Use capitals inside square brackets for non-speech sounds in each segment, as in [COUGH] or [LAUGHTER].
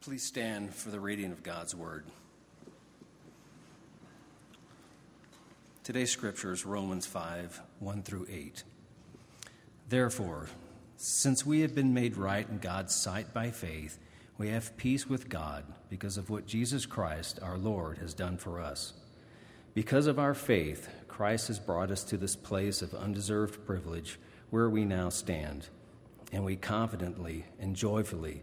Please stand for the reading of God's Word. Today's scripture is Romans 5 1 through 8. Therefore, since we have been made right in God's sight by faith, we have peace with God because of what Jesus Christ, our Lord, has done for us. Because of our faith, Christ has brought us to this place of undeserved privilege where we now stand, and we confidently and joyfully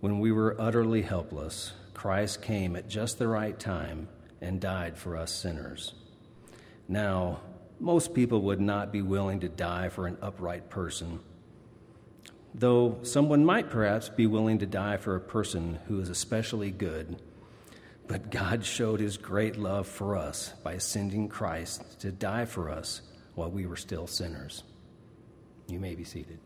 When we were utterly helpless, Christ came at just the right time and died for us sinners. Now, most people would not be willing to die for an upright person, though someone might perhaps be willing to die for a person who is especially good. But God showed his great love for us by sending Christ to die for us while we were still sinners. You may be seated.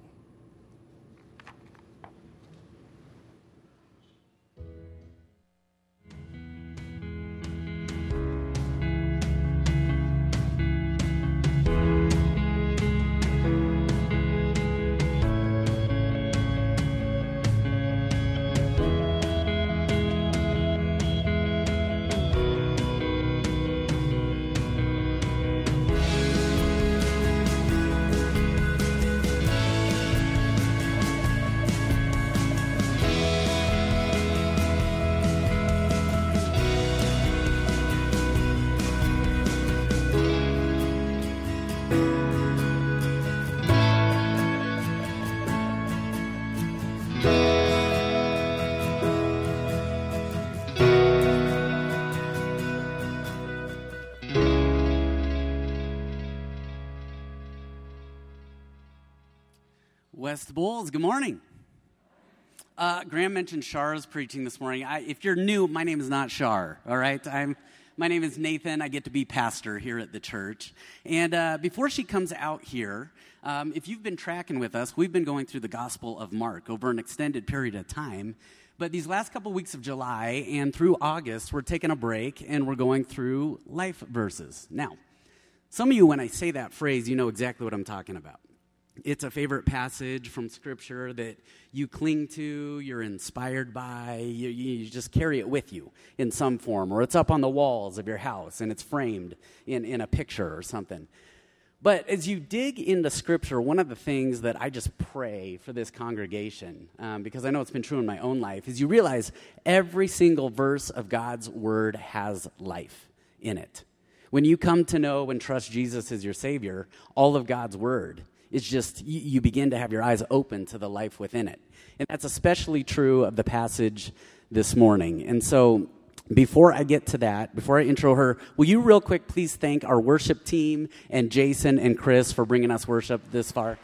West Bulls, good morning. Uh, Graham mentioned Shar's preaching this morning. I, if you're new, my name is not Shar, all right? I'm, my name is Nathan. I get to be pastor here at the church. And uh, before she comes out here, um, if you've been tracking with us, we've been going through the Gospel of Mark over an extended period of time. But these last couple weeks of July and through August, we're taking a break and we're going through life verses. Now, some of you, when I say that phrase, you know exactly what I'm talking about it's a favorite passage from Scripture that you cling to, you're inspired by, you, you, just carry it with you in some form, or it's up on the walls of your house and it's framed in, in a picture or something. But as you dig into Scripture, one of the things that I just pray for this congregation, um, because I know it's been true in my own life, is you realize every single verse of God's Word has life in it. When you come to know and trust Jesus as your Savior, all of God's Word is just you, you begin to have your eyes open to the life within it. And that's especially true of the passage this morning. And so, before I get to that, before I intro her, will you real quick please thank our worship team and Jason and Chris for bringing us worship this far?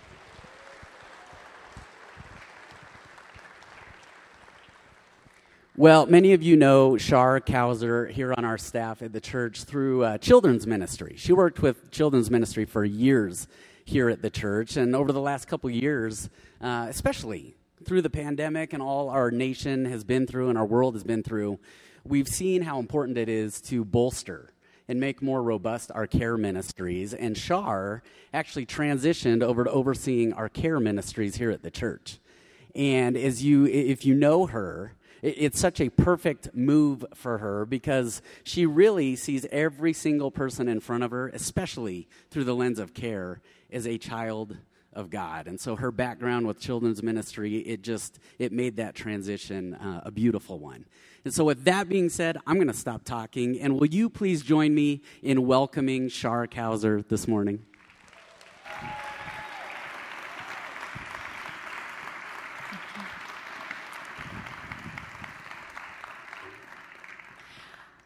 Well, many of you know Shar Kauser here on our staff at the church through uh, children's ministry. She worked with children's ministry for years here at the church. And over the last couple years, uh, especially through the pandemic and all our nation has been through and our world has been through, we've seen how important it is to bolster and make more robust our care ministries. And Shar actually transitioned over to overseeing our care ministries here at the church. And as you, if you know her, it's such a perfect move for her because she really sees every single person in front of her, especially through the lens of care, as a child of God. And so her background with children's ministry, it just it made that transition uh, a beautiful one. And so with that being said, I'm going to stop talking and will you please join me in welcoming Shar Kauser this morning?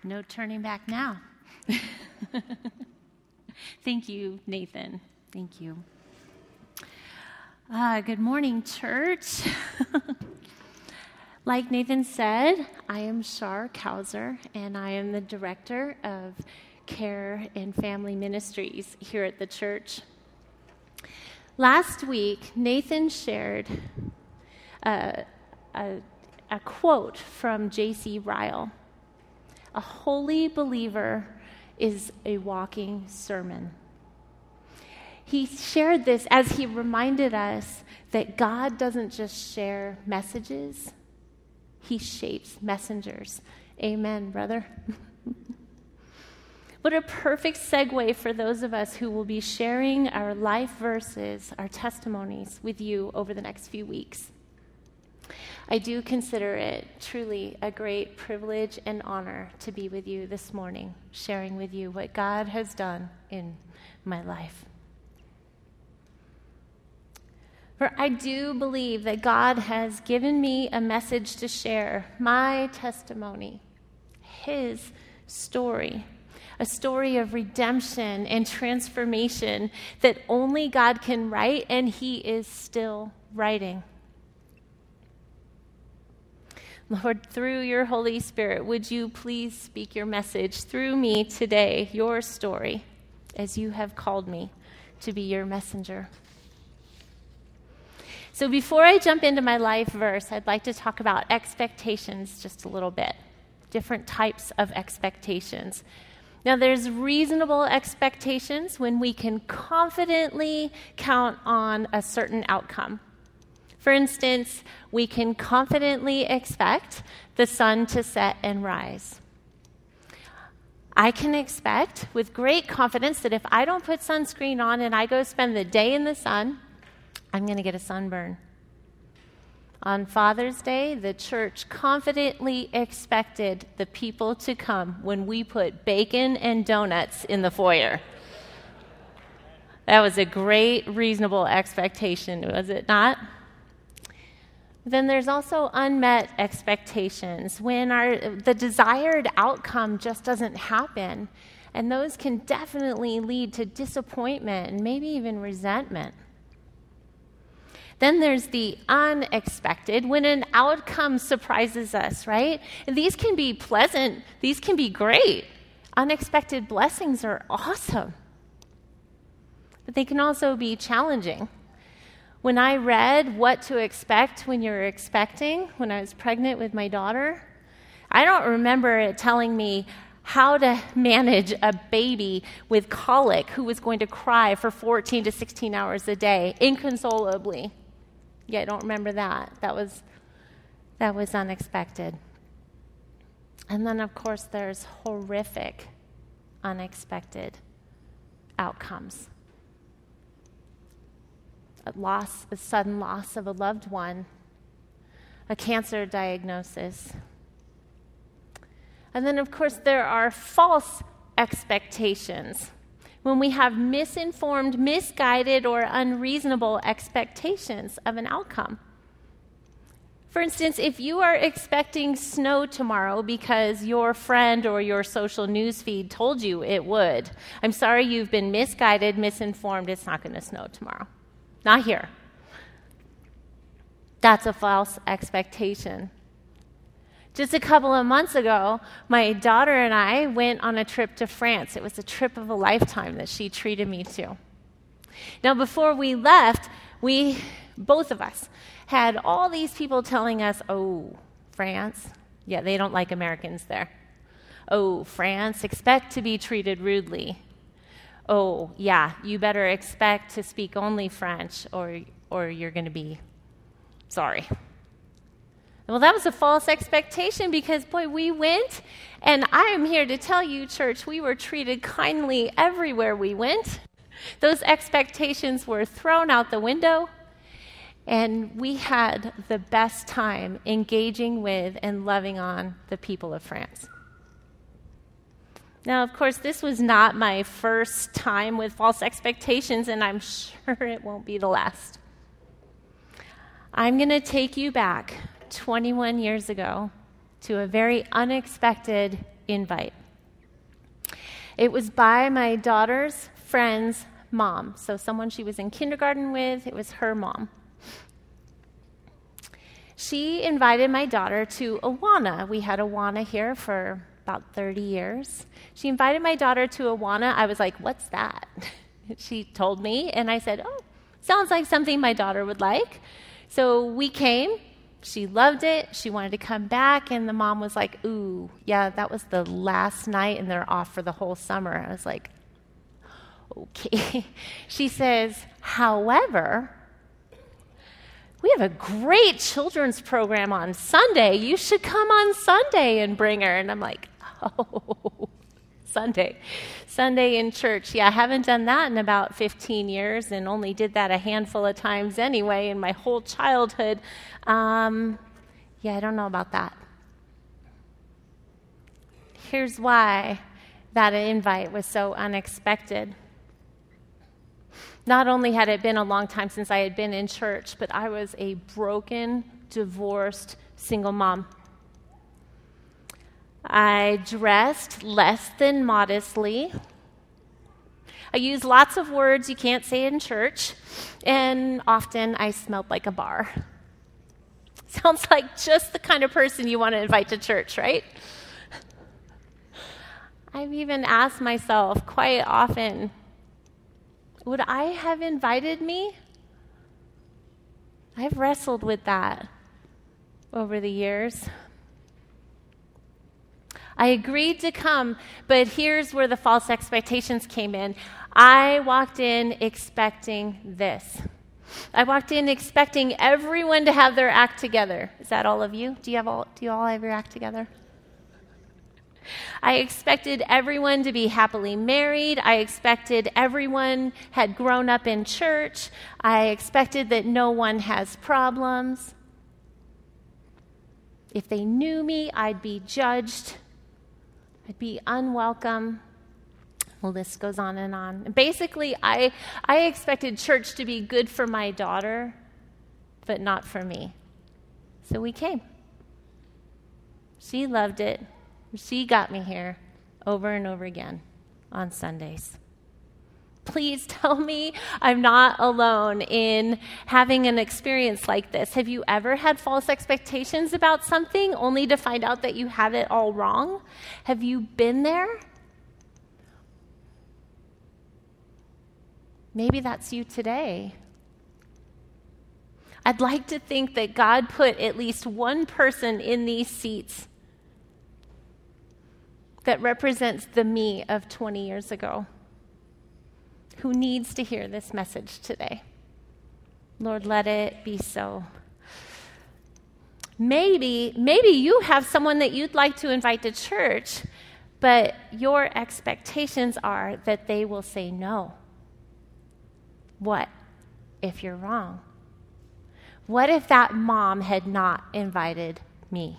No turning back now. [LAUGHS] Thank you, Nathan. Thank you. Uh, good morning, church. [LAUGHS] Like Nathan said, I am Shar Kauser, and I am the director of care and family ministries here at the church. Last week, Nathan shared a, a, a quote from J.C. Ryle A holy believer is a walking sermon. He shared this as he reminded us that God doesn't just share messages he shapes messengers. Amen, brother. [LAUGHS] what a perfect segue for those of us who will be sharing our life verses, our testimonies with you over the next few weeks. I do consider it truly a great privilege and honor to be with you this morning, sharing with you what God has done in my life. For I do believe that God has given me a message to share my testimony, His story, a story of redemption and transformation that only God can write, and He is still writing. Lord, through your Holy Spirit, would you please speak your message through me today, your story, as you have called me to be your messenger. So, before I jump into my life verse, I'd like to talk about expectations just a little bit, different types of expectations. Now, there's reasonable expectations when we can confidently count on a certain outcome. For instance, we can confidently expect the sun to set and rise. I can expect with great confidence that if I don't put sunscreen on and I go spend the day in the sun, I'm going to get a sunburn. On Father's Day, the church confidently expected the people to come when we put bacon and donuts in the foyer. That was a great, reasonable expectation, was it not? Then there's also unmet expectations when our, the desired outcome just doesn't happen. And those can definitely lead to disappointment and maybe even resentment. Then there's the unexpected, when an outcome surprises us, right? And these can be pleasant, these can be great. Unexpected blessings are awesome, but they can also be challenging. When I read what to expect when you're expecting, when I was pregnant with my daughter, I don't remember it telling me how to manage a baby with colic who was going to cry for 14 to 16 hours a day inconsolably. Yeah, I don't remember that. That was that was unexpected. And then of course there's horrific unexpected outcomes. A loss, a sudden loss of a loved one, a cancer diagnosis. And then, of course, there are false expectations when we have misinformed, misguided, or unreasonable expectations of an outcome. For instance, if you are expecting snow tomorrow because your friend or your social news feed told you it would, I'm sorry you've been misguided, misinformed. It's not going to snow tomorrow. Not here. That's a false expectation. Just a couple of months ago, my daughter and I went on a trip to France. It was a trip of a lifetime that she treated me to. Now, before we left, we, both of us, had all these people telling us, oh, France, yeah, they don't like Americans there. Oh, France, expect to be treated rudely. Oh, yeah, you better expect to speak only French or, or you're going to be sorry. Well, that was a false expectation because, boy, we went, and I am here to tell you, church, we were treated kindly everywhere we went. Those expectations were thrown out the window, and we had the best time engaging with and loving on the people of France. Now, of course, this was not my first time with false expectations, and I'm [LAUGHS] sure it won't be the last. I'm going to take you back 21 years ago to a very unexpected invite. It was by my daughter's friend's mom, so someone she was in kindergarten with, it was her mom. she invited my daughter to Awana. We had Awana here for about 30 years. She invited my daughter to Awana. I was like, What's that? [LAUGHS] she told me, and I said, Oh, sounds like something my daughter would like. So we came. She loved it. She wanted to come back, and the mom was like, Ooh, yeah, that was the last night, and they're off for the whole summer. I was like, Okay. [LAUGHS] she says, However, we have a great children's program on Sunday. You should come on Sunday and bring her. And I'm like, [LAUGHS] oh, Sunday. Sunday in church. Yeah, I haven't done that in about 15 years and only did that a handful of times anyway in my whole childhood. Um, yeah, I don't know about that. Here's why that invite was so unexpected. Not only had it been a long time since I had been in church, but I was a broken, divorced single mom. I dressed less than modestly. I used lots of words you can't say in church, and often I smelled like a bar. [LAUGHS] Sounds like just the kind of person you want to invite to church, right? I've even asked myself quite often would I have invited me? I've wrestled with that over the years. I agreed to come, but here's where the false expectations came in. I walked in expecting this. I walked in expecting everyone to have their act together. Is that all of you? Do you have all do you all have your act together? I expected everyone to be happily married. I expected everyone had grown up in church. I expected that no one has problems. If they knew me, I'd be judged. I'd be unwelcome. The list goes on and on. Basically, I, I expected church to be good for my daughter, but not for me. So we came. She loved it. She got me here over and over again on Sundays. Please [LAUGHS] tell me I'm not alone in having an experience like this. Have you ever had false expectations about something only to find out that you had it all wrong? Have you been there? Maybe that's you today. I'd like to think that God put at least one person in these seats that represents the me of 20 years ago who needs to hear this message today. Lord, let it be so. Maybe, maybe you have someone that you'd like to invite to church, but your expectations are that they will say no. What if you're wrong? What if that mom had not invited me?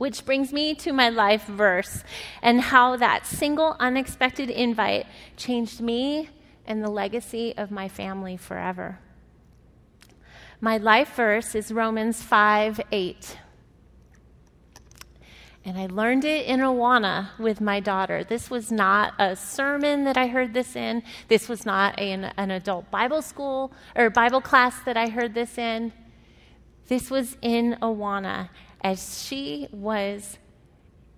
Which brings me to my life verse and how that single unexpected invite changed me and the legacy of my family forever. My life verse is Romans 5 8. And I learned it in Awana with my daughter. This was not a sermon that I heard this in. This was not an, an adult Bible school or Bible class that I heard this in. This was in Awana as she was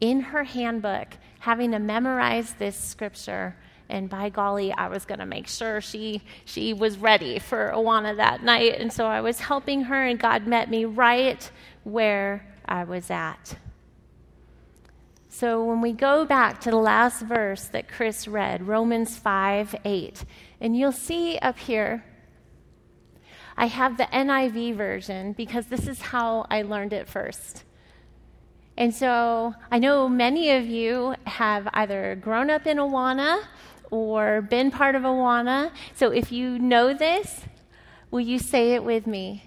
in her handbook having to memorize this scripture. And by golly i was going to make sure she she was ready for awana that night. And so i was helping her and god met me right where i was at. So when we go back to the last verse that chris read romans 5 8 and you'll see up here I have the NIV version because this is how I learned it first. And so I know many of you have either grown up in Awana or been part of Awana. So if you know this, will you say it with me?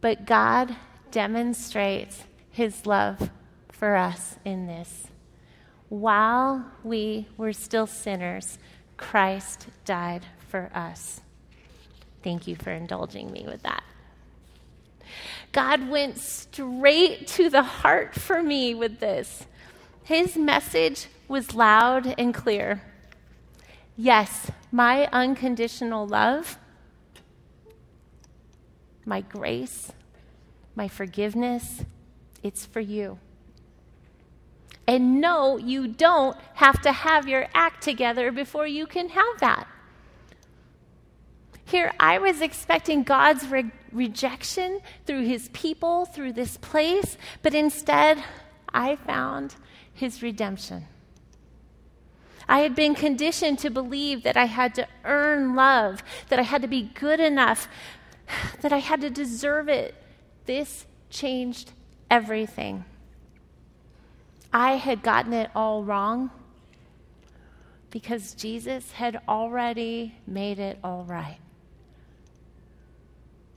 But God demonstrates his love for us in this. While we were still sinners, Christ died for us. Thank you for indulging me with that. God went straight to the heart for me with this. His message was loud and clear. Yes, my unconditional love, my grace, my forgiveness, it's for you. And no, you don't have to have your act together before you can have that. Here, I was expecting God's re- rejection through his people, through this place, but instead, I found his redemption. I had been conditioned to believe that I had to earn love, that I had to be good enough, [SIGHS] that I had to deserve it. This changed everything. I had gotten it all wrong because Jesus had already made it all right.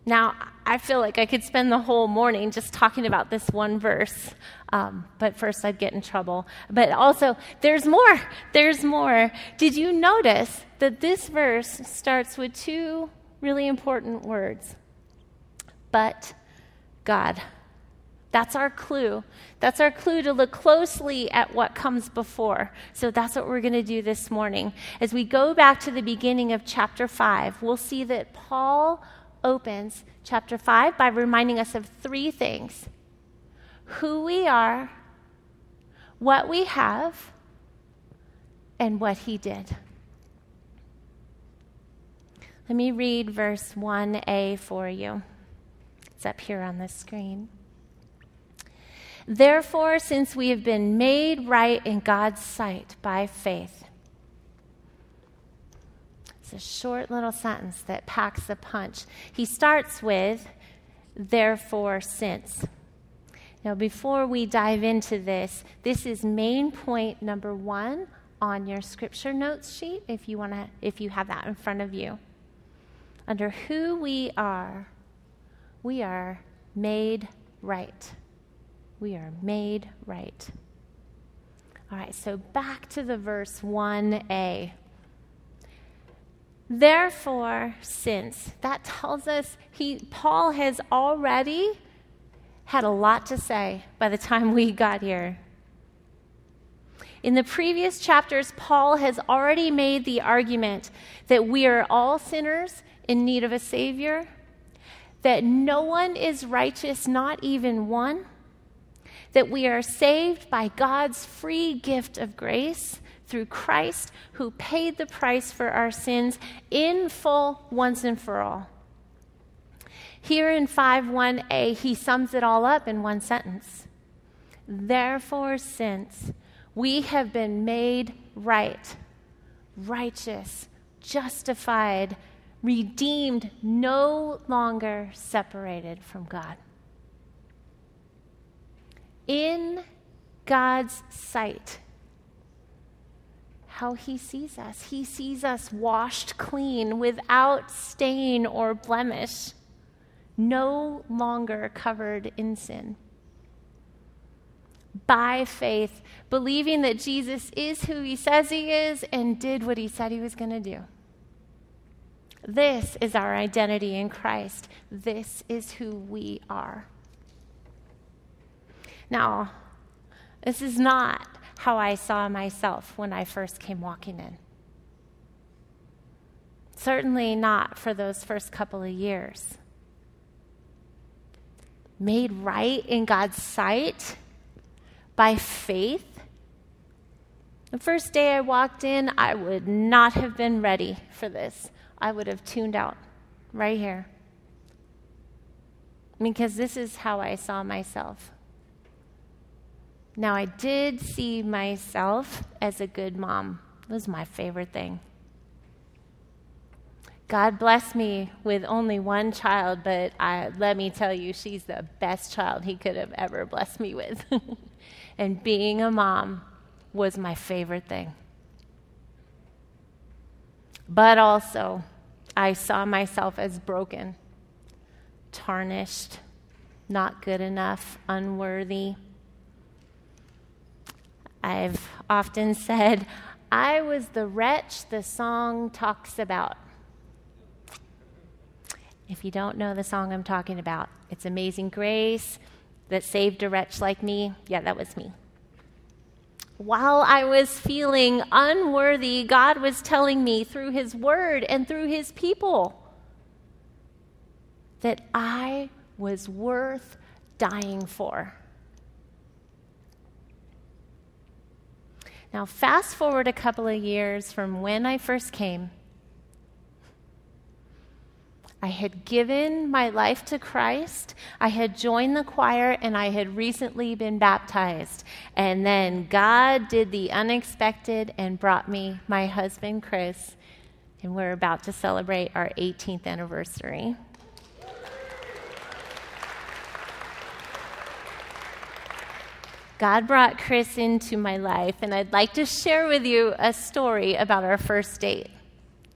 Now, I feel like I could spend the whole morning just talking about this one verse, um, but first I'd get in trouble. But also, there's more. There's more. Did you notice that this verse starts with two really important words? But God. That's our clue. That's our clue to look closely at what comes before. So that's what we're going to do this morning. As we go back to the beginning of chapter 5, we'll see that Paul opens chapter 5 by reminding us of three things who we are, what we have, and what he did. Let me read verse 1a for you. It's up here on the screen. Therefore, since we have been made right in God's sight by faith, it's a short little sentence that packs a punch. He starts with, therefore, since. Now, before we dive into this, this is main point number one on your scripture notes sheet if you want to if you have that in front of you under who we are we are made right we are made right all right so back to the verse 1a Therefore, since that tells us he Paul has already had a lot to say by the time we got here. In the previous chapters, Paul has already made the argument that we are all sinners in need of a Savior, that no one is righteous, not even one, that we are saved by God's free gift of grace, through Christ who paid the price for our sins in full once and for all. Here in 5:1a he sums it all up in one sentence. Therefore since we have been made right, righteous, justified, redeemed, no longer separated from God. In God's sight, how he sees us. He sees us washed clean without stain or blemish, no longer covered in sin. By faith, believing that Jesus is who he says he is and did what he said he was going to do. This is our identity in Christ. This is who we are. Now, this is not how I saw myself when I first came walking in. Certainly not for those first couple of years. Made right in God's sight by faith. The first day I walked in, I would not have been ready for this. I would have tuned out right here. Because this is how I saw myself. Now, I did see myself as a good mom. It was my favorite thing. God blessed me with only one child, but I, let me tell you, she's the best child He could have ever blessed me with. [LAUGHS] and being a mom was my favorite thing. But also, I saw myself as broken, tarnished, not good enough, unworthy. I've often said, I was the wretch the song talks about. If you don't know the song I'm talking about, it's Amazing Grace that saved a wretch like me. Yeah, that was me. While I was feeling unworthy, God was telling me through His Word and through His people that I was worth dying for. Now, fast forward a couple of years from when I first came. I had given my life to Christ. I had joined the choir and I had recently been baptized. And then God did the unexpected and brought me my husband, Chris. And we're about to celebrate our 18th anniversary. God brought Chris into my life, and I'd like to share with you a story about our first date.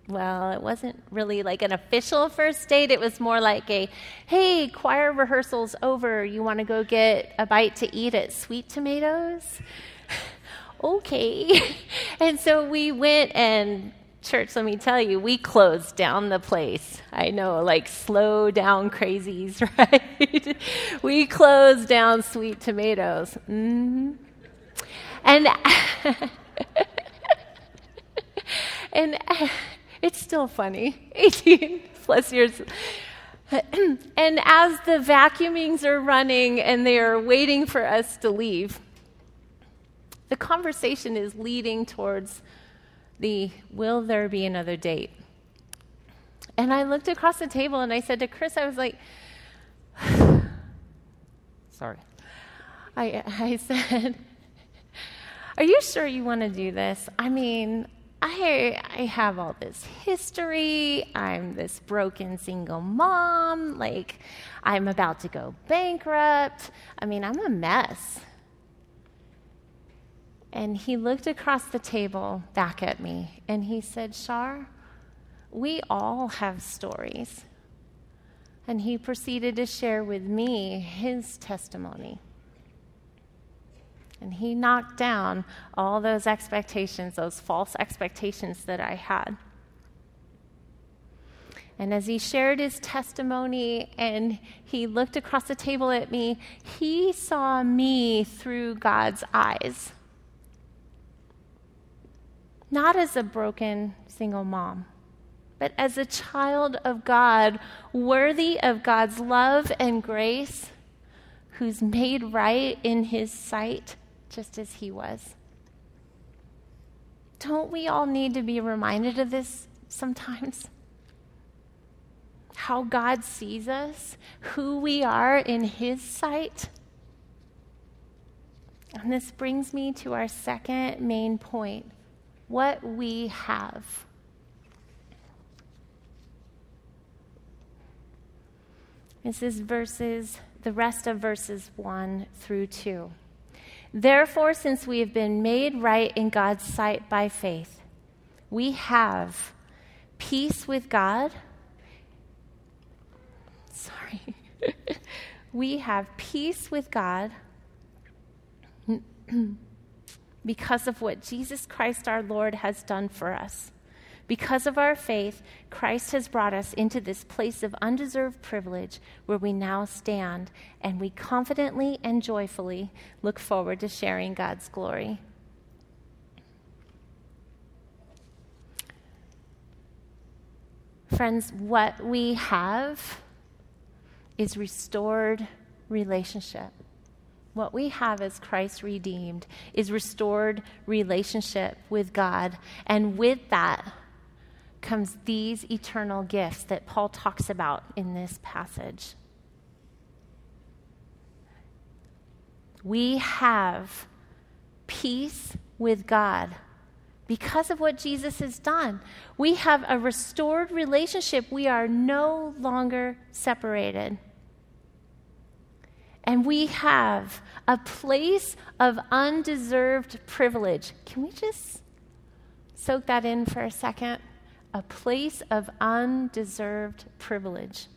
Well, it wasn't really like an official first date. It was more like a, hey, choir rehearsal's over. You want to go get a bite to eat at Sweet Tomatoes? [LAUGHS] okay. [LAUGHS] and so we went and church, let me tell you, we closed down the place. I know, like slow down crazies, [LAUGHS] right? we closed down sweet tomatoes. Mm-hmm. And [LAUGHS] and [LAUGHS] it's still funny. 18 plus years. [CLEARS THROAT] and as the vacuumings are running and they are waiting for us to leave, the conversation is leading towards the will there be another date? And I looked across the table and I said to Chris, I was like, [SIGHS] sorry. I, I said, [LAUGHS] Are you sure you want to do this? I mean, I, I have all this history. I'm this broken single mom. Like, I'm about to go bankrupt. I mean, I'm a mess. And he looked across the table back at me and he said, Shar, we all have stories. And he proceeded to share with me his testimony. And he knocked down all those expectations, those false expectations that I had. And as he shared his testimony and he looked across the table at me, he saw me through God's eyes not as a broken single mom, but as a child of God, worthy of God's love and grace, who's made right in his sight just as he was. Don't we all need to be reminded of this sometimes? How God sees us, who we are in his sight. And this brings me to our second main point what we have. This is verses, the rest of verses 1 through 2. Therefore, since we have been made right in God's sight by faith, we have peace with God. Sorry. [LAUGHS] we have peace with God [CLEARS THROAT] because of what Jesus Christ our Lord has done for us. Because of our faith, Christ has brought us into this place of undeserved privilege where we now stand, and we confidently and joyfully look forward to sharing God's glory. Friends, what we have is restored relationship. What we have as Christ redeemed is restored relationship with God. And with that comes these eternal gifts that Paul talks about in this passage. We have peace with God because of what Jesus has done. We have a restored relationship. We are no longer separated. And we have a place of undeserved privilege. Can we just soak that in for a second? A place of undeserved privilege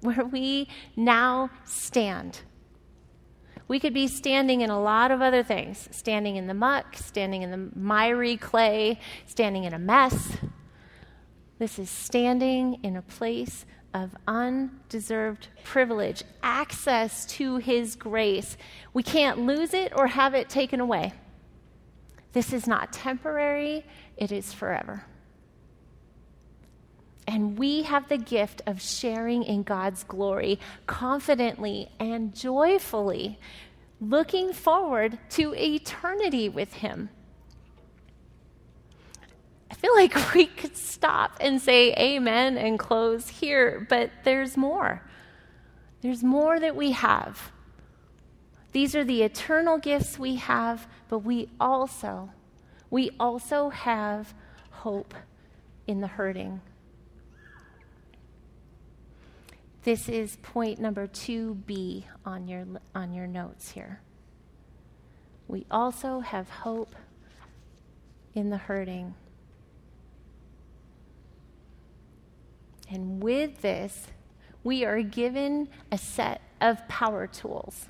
where we now stand. We could be standing in a lot of other things standing in the muck, standing in the miry clay, standing in a mess. This is standing in a place of undeserved privilege, access to His grace. We can't lose it or have it taken away. This is not temporary, it is forever. And we have the gift of sharing in God's glory confidently and joyfully, looking forward to eternity with Him. I feel like [LAUGHS] we could stop and say amen and close here, but there's more. There's more that we have. These are the eternal gifts we have, but we also we also have hope in the hurting. This is point number 2B on your, on your notes here. We also have hope in the hurting. And with this, we are given a set of power tools.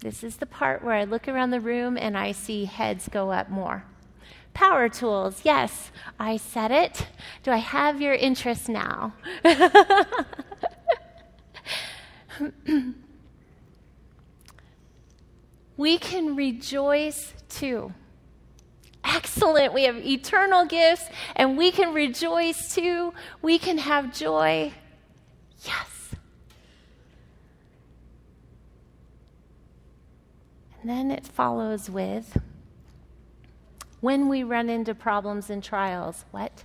This is the part where I look around the room and I see heads go up more. Power tools, yes, I said it. Do I have your interest now? [LAUGHS] we can rejoice too. Excellent. We have eternal gifts and we can rejoice too. We can have joy. Yes. And then it follows with when we run into problems and trials, what?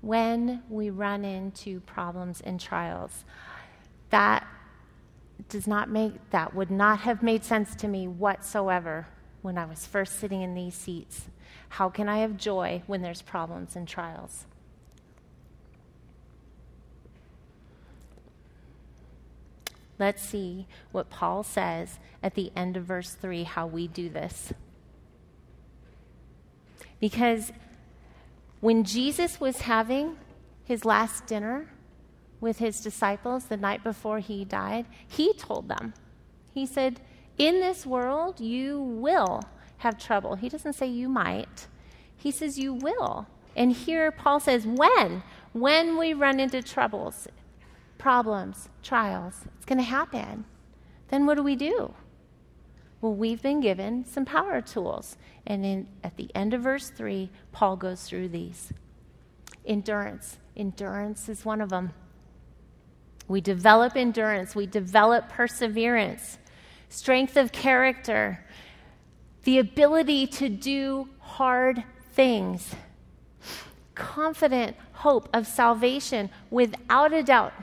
When we run into problems and trials. That does not make, that would not have made sense to me whatsoever when I was first sitting in these seats. How can I have joy when there's problems and trials? Let's see what Paul says at the end of verse 3 how we do this. Because when Jesus was having his last dinner with his disciples the night before he died, he told them, He said, In this world, you will have trouble. He doesn't say you might, he says you will. And here Paul says, When? When we run into troubles, problems, trials, it's going to happen. Then what do we do? Well, we've been given some power tools. And in, at the end of verse 3, Paul goes through these. Endurance. Endurance is one of them. We develop endurance, we develop perseverance, strength of character, the ability to do hard things, confident hope of salvation without a doubt.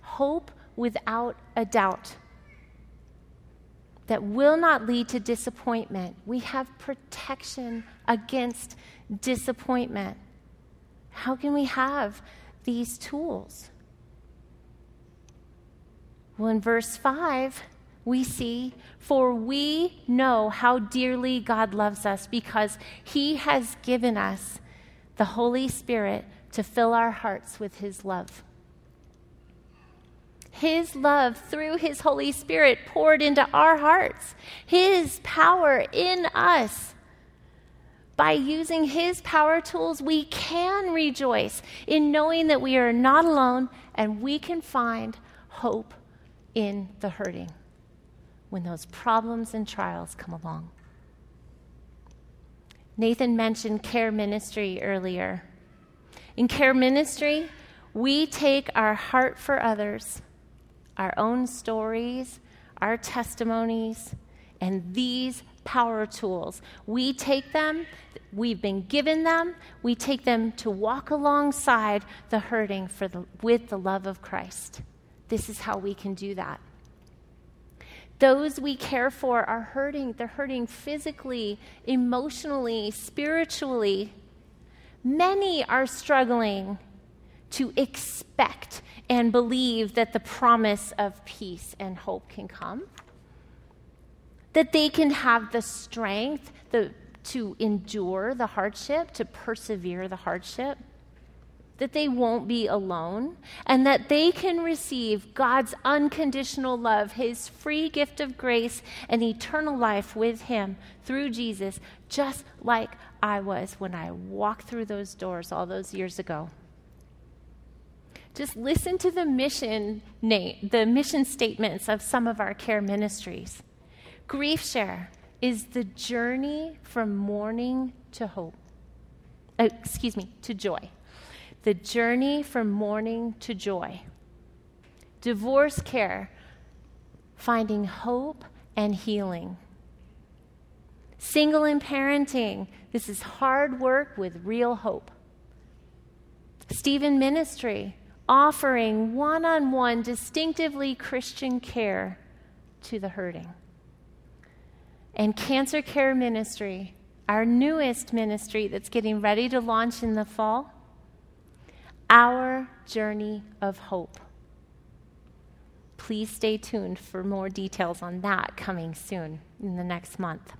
Hope without a doubt that will not lead to disappointment. We have protection against disappointment. How can we have these tools? Well, in verse 5, we see, For we know how dearly God loves us because he has given us the Holy Spirit to fill our hearts with his love. His love through His Holy Spirit poured into our hearts, His power in us. By using His power tools, we can rejoice in knowing that we are not alone and we can find hope in the hurting when those problems and trials come along. Nathan mentioned care ministry earlier. In care ministry, we take our heart for others our own stories, our testimonies, and these power tools. We take them, we've been given them, we take them to walk alongside the hurting the, with the love of Christ. This is how we can do that. Those we care for are hurting. They're hurting physically, emotionally, spiritually. Many are struggling to expect and believe that the promise of peace and hope can come. That they can have the strength the, to endure the hardship, to persevere the hardship. That they won't be alone, and that they can receive God's unconditional love, His free gift of grace, and eternal life with Him through Jesus, just like I was when I walked through those doors all those years ago. Just listen to the mission name, the mission statements of some of our care ministries. Grief share is the journey from mourning to hope. uh, excuse me, to joy. The journey from mourning to joy. Divorce care, finding hope and healing. Single and parenting, this is hard work with real hope. Stephen Ministry, offering one on one, distinctively Christian care to the hurting. And Cancer Care Ministry, our newest ministry that's getting ready to launch in the fall, our journey of hope. Please stay tuned for more details on that coming soon in the next month.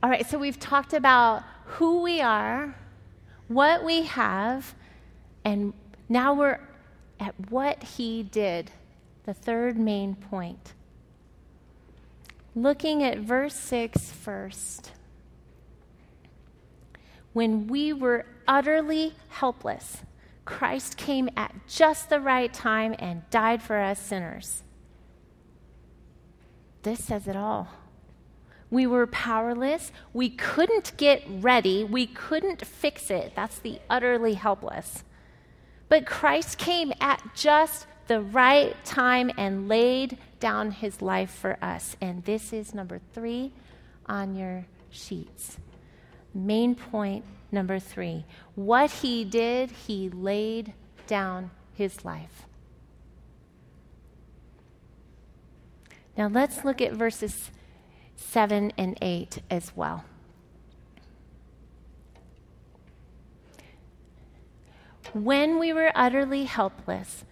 All right, so we've talked about who we are, what we have, and now we're at what he did, the third main point. Looking at verse 6 first. When we were utterly helpless, Christ came at just the right time and died for us sinners. This says it all. We were powerless. We couldn't get ready. We couldn't fix it. That's the utterly helpless. But Christ came at just the right time and laid down his life for us. And this is number three on your sheets. Main point number three. What he did, he laid down his life. Now let's look at verses 7 and 8 as well. When we were utterly helpless,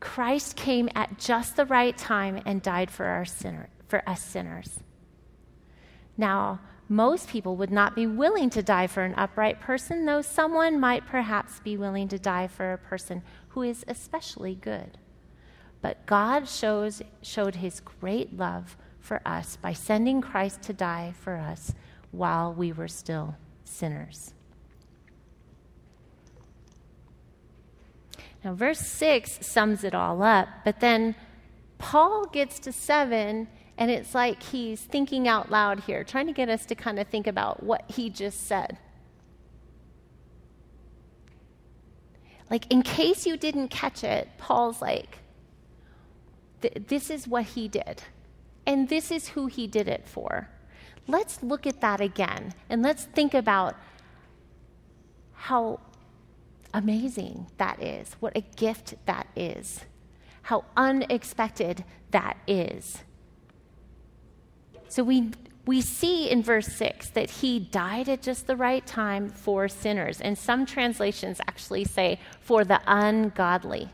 Christ came at just the right time and died for, our sinner, for us sinners. Now, most people would not be willing to die for an upright person, though someone might perhaps be willing to die for a person who is especially good. But God shows, showed his great love for us by sending Christ to die for us while we were still sinners. Now, verse 6 sums it all up, but then Paul gets to 7, and it's like he's thinking out loud here, trying to get us to kind of think about what he just said. Like, in case you didn't catch it, Paul's like, this is what he did and this is who he did it for. Let's look at that again and let's think about how amazing that is, what a gift that is, how unexpected that is. So we, we see in verse 6 that he died at just the right time for sinners. And some translations actually say for the ungodly.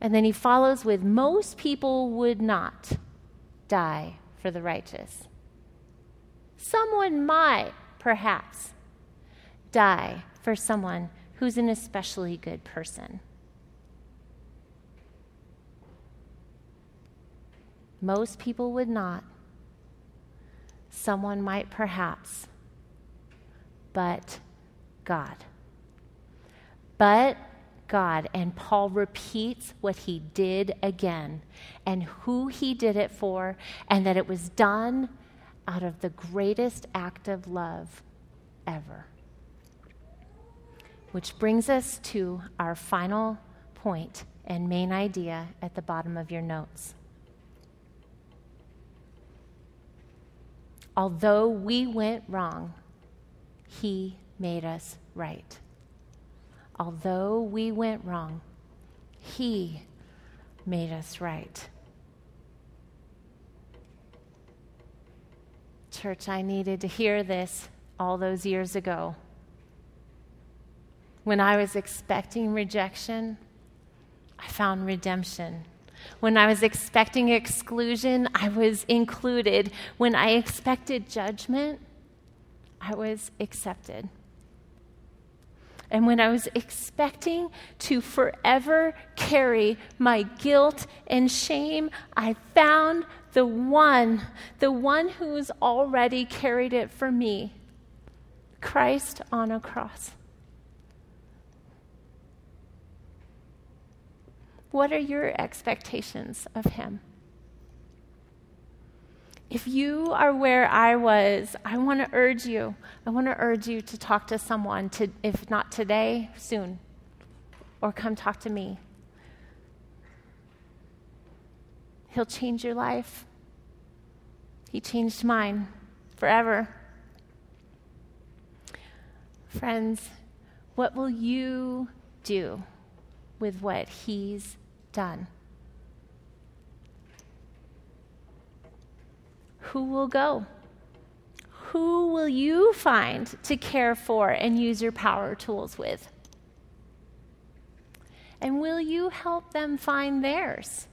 And then he follows with most people would not die for the righteous. Someone might, perhaps, die for someone who's an especially good person. Most people would not. Someone might perhaps. But God. But God. And Paul repeats what he did again and who he did it for, and that it was done out of the greatest act of love ever. Which brings us to our final point and main idea at the bottom of your notes. Although we went wrong, he made us right although we went wrong, He made us right. Church, I needed to hear this all those years ago. When I was expecting rejection, I found redemption. When I was expecting exclusion, I was included. When I expected judgment, I was accepted. And when I was expecting to forever carry my guilt and shame, I found the one, the one who's already carried it for me Christ on a cross. What are your expectations of him? If you are where I was, I want to urge you. I want to urge you to talk to someone, to, if not today, soon. Or come talk to me. He'll change your life. He changed mine forever. Friends, what will you do with what He's done? Who will go? Who will you find to care for and use your power tools with? And will you help them find theirs?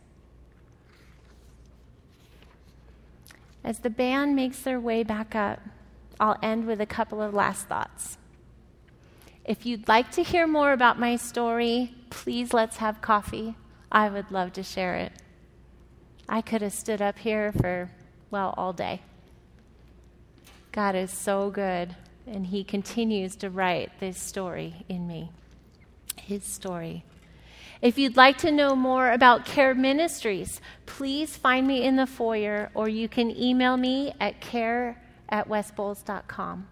As the band makes their way back up, I'll end with a couple of last thoughts. If you'd like to hear more about my story, please let's have coffee. I would love to share it. I could have stood up here for, well, all day. God is so good, and He continues to write this story in me. His story. If you'd like to know more about Care Ministries, please find me in the foyer or you can email me at care at westbowles.com.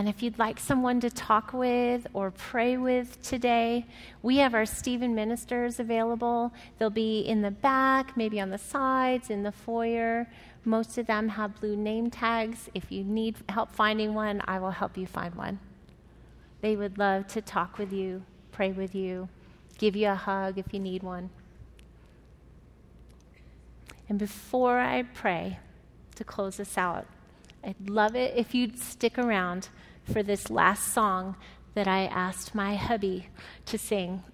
And if you'd like someone to talk with or pray with today, we have our Stephen ministers available. They'll be in the back, maybe on the sides, in the foyer. Most of them have blue name tags. If you need help finding one, I will help you find one. They would love to talk with you, pray with you, give you a hug if you need one. And before I pray to close this out, I'd love it if you'd stick around for this last song that I asked my hubby to sing.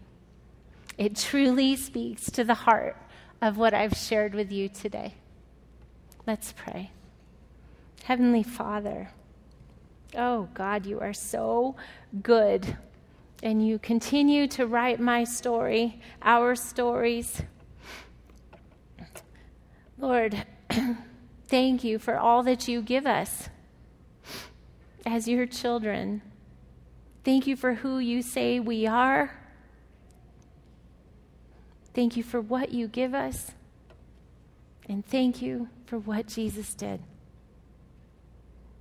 It truly speaks to the heart of what I've shared with you today. Let's pray. Heavenly Father, oh God, you are so good and you continue to write my story, our stories. Lord, [CLEARS THROAT] thank you for all that you give us as your children. Thank you for who you say we are. Thank you for what you give us. And thank you for what Jesus did.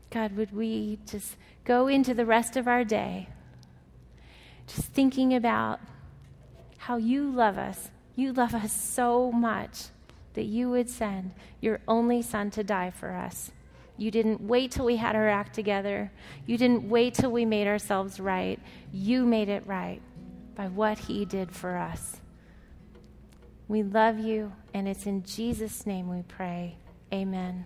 God, would we just go into the rest of our day just thinking about how you love us. You love us so much that you would send your only son to die for us. You didn't wait till we had our act together. You didn't wait till we made ourselves right. You made it right by what he did for us. We love you, and it's in Jesus' name we pray. Amen.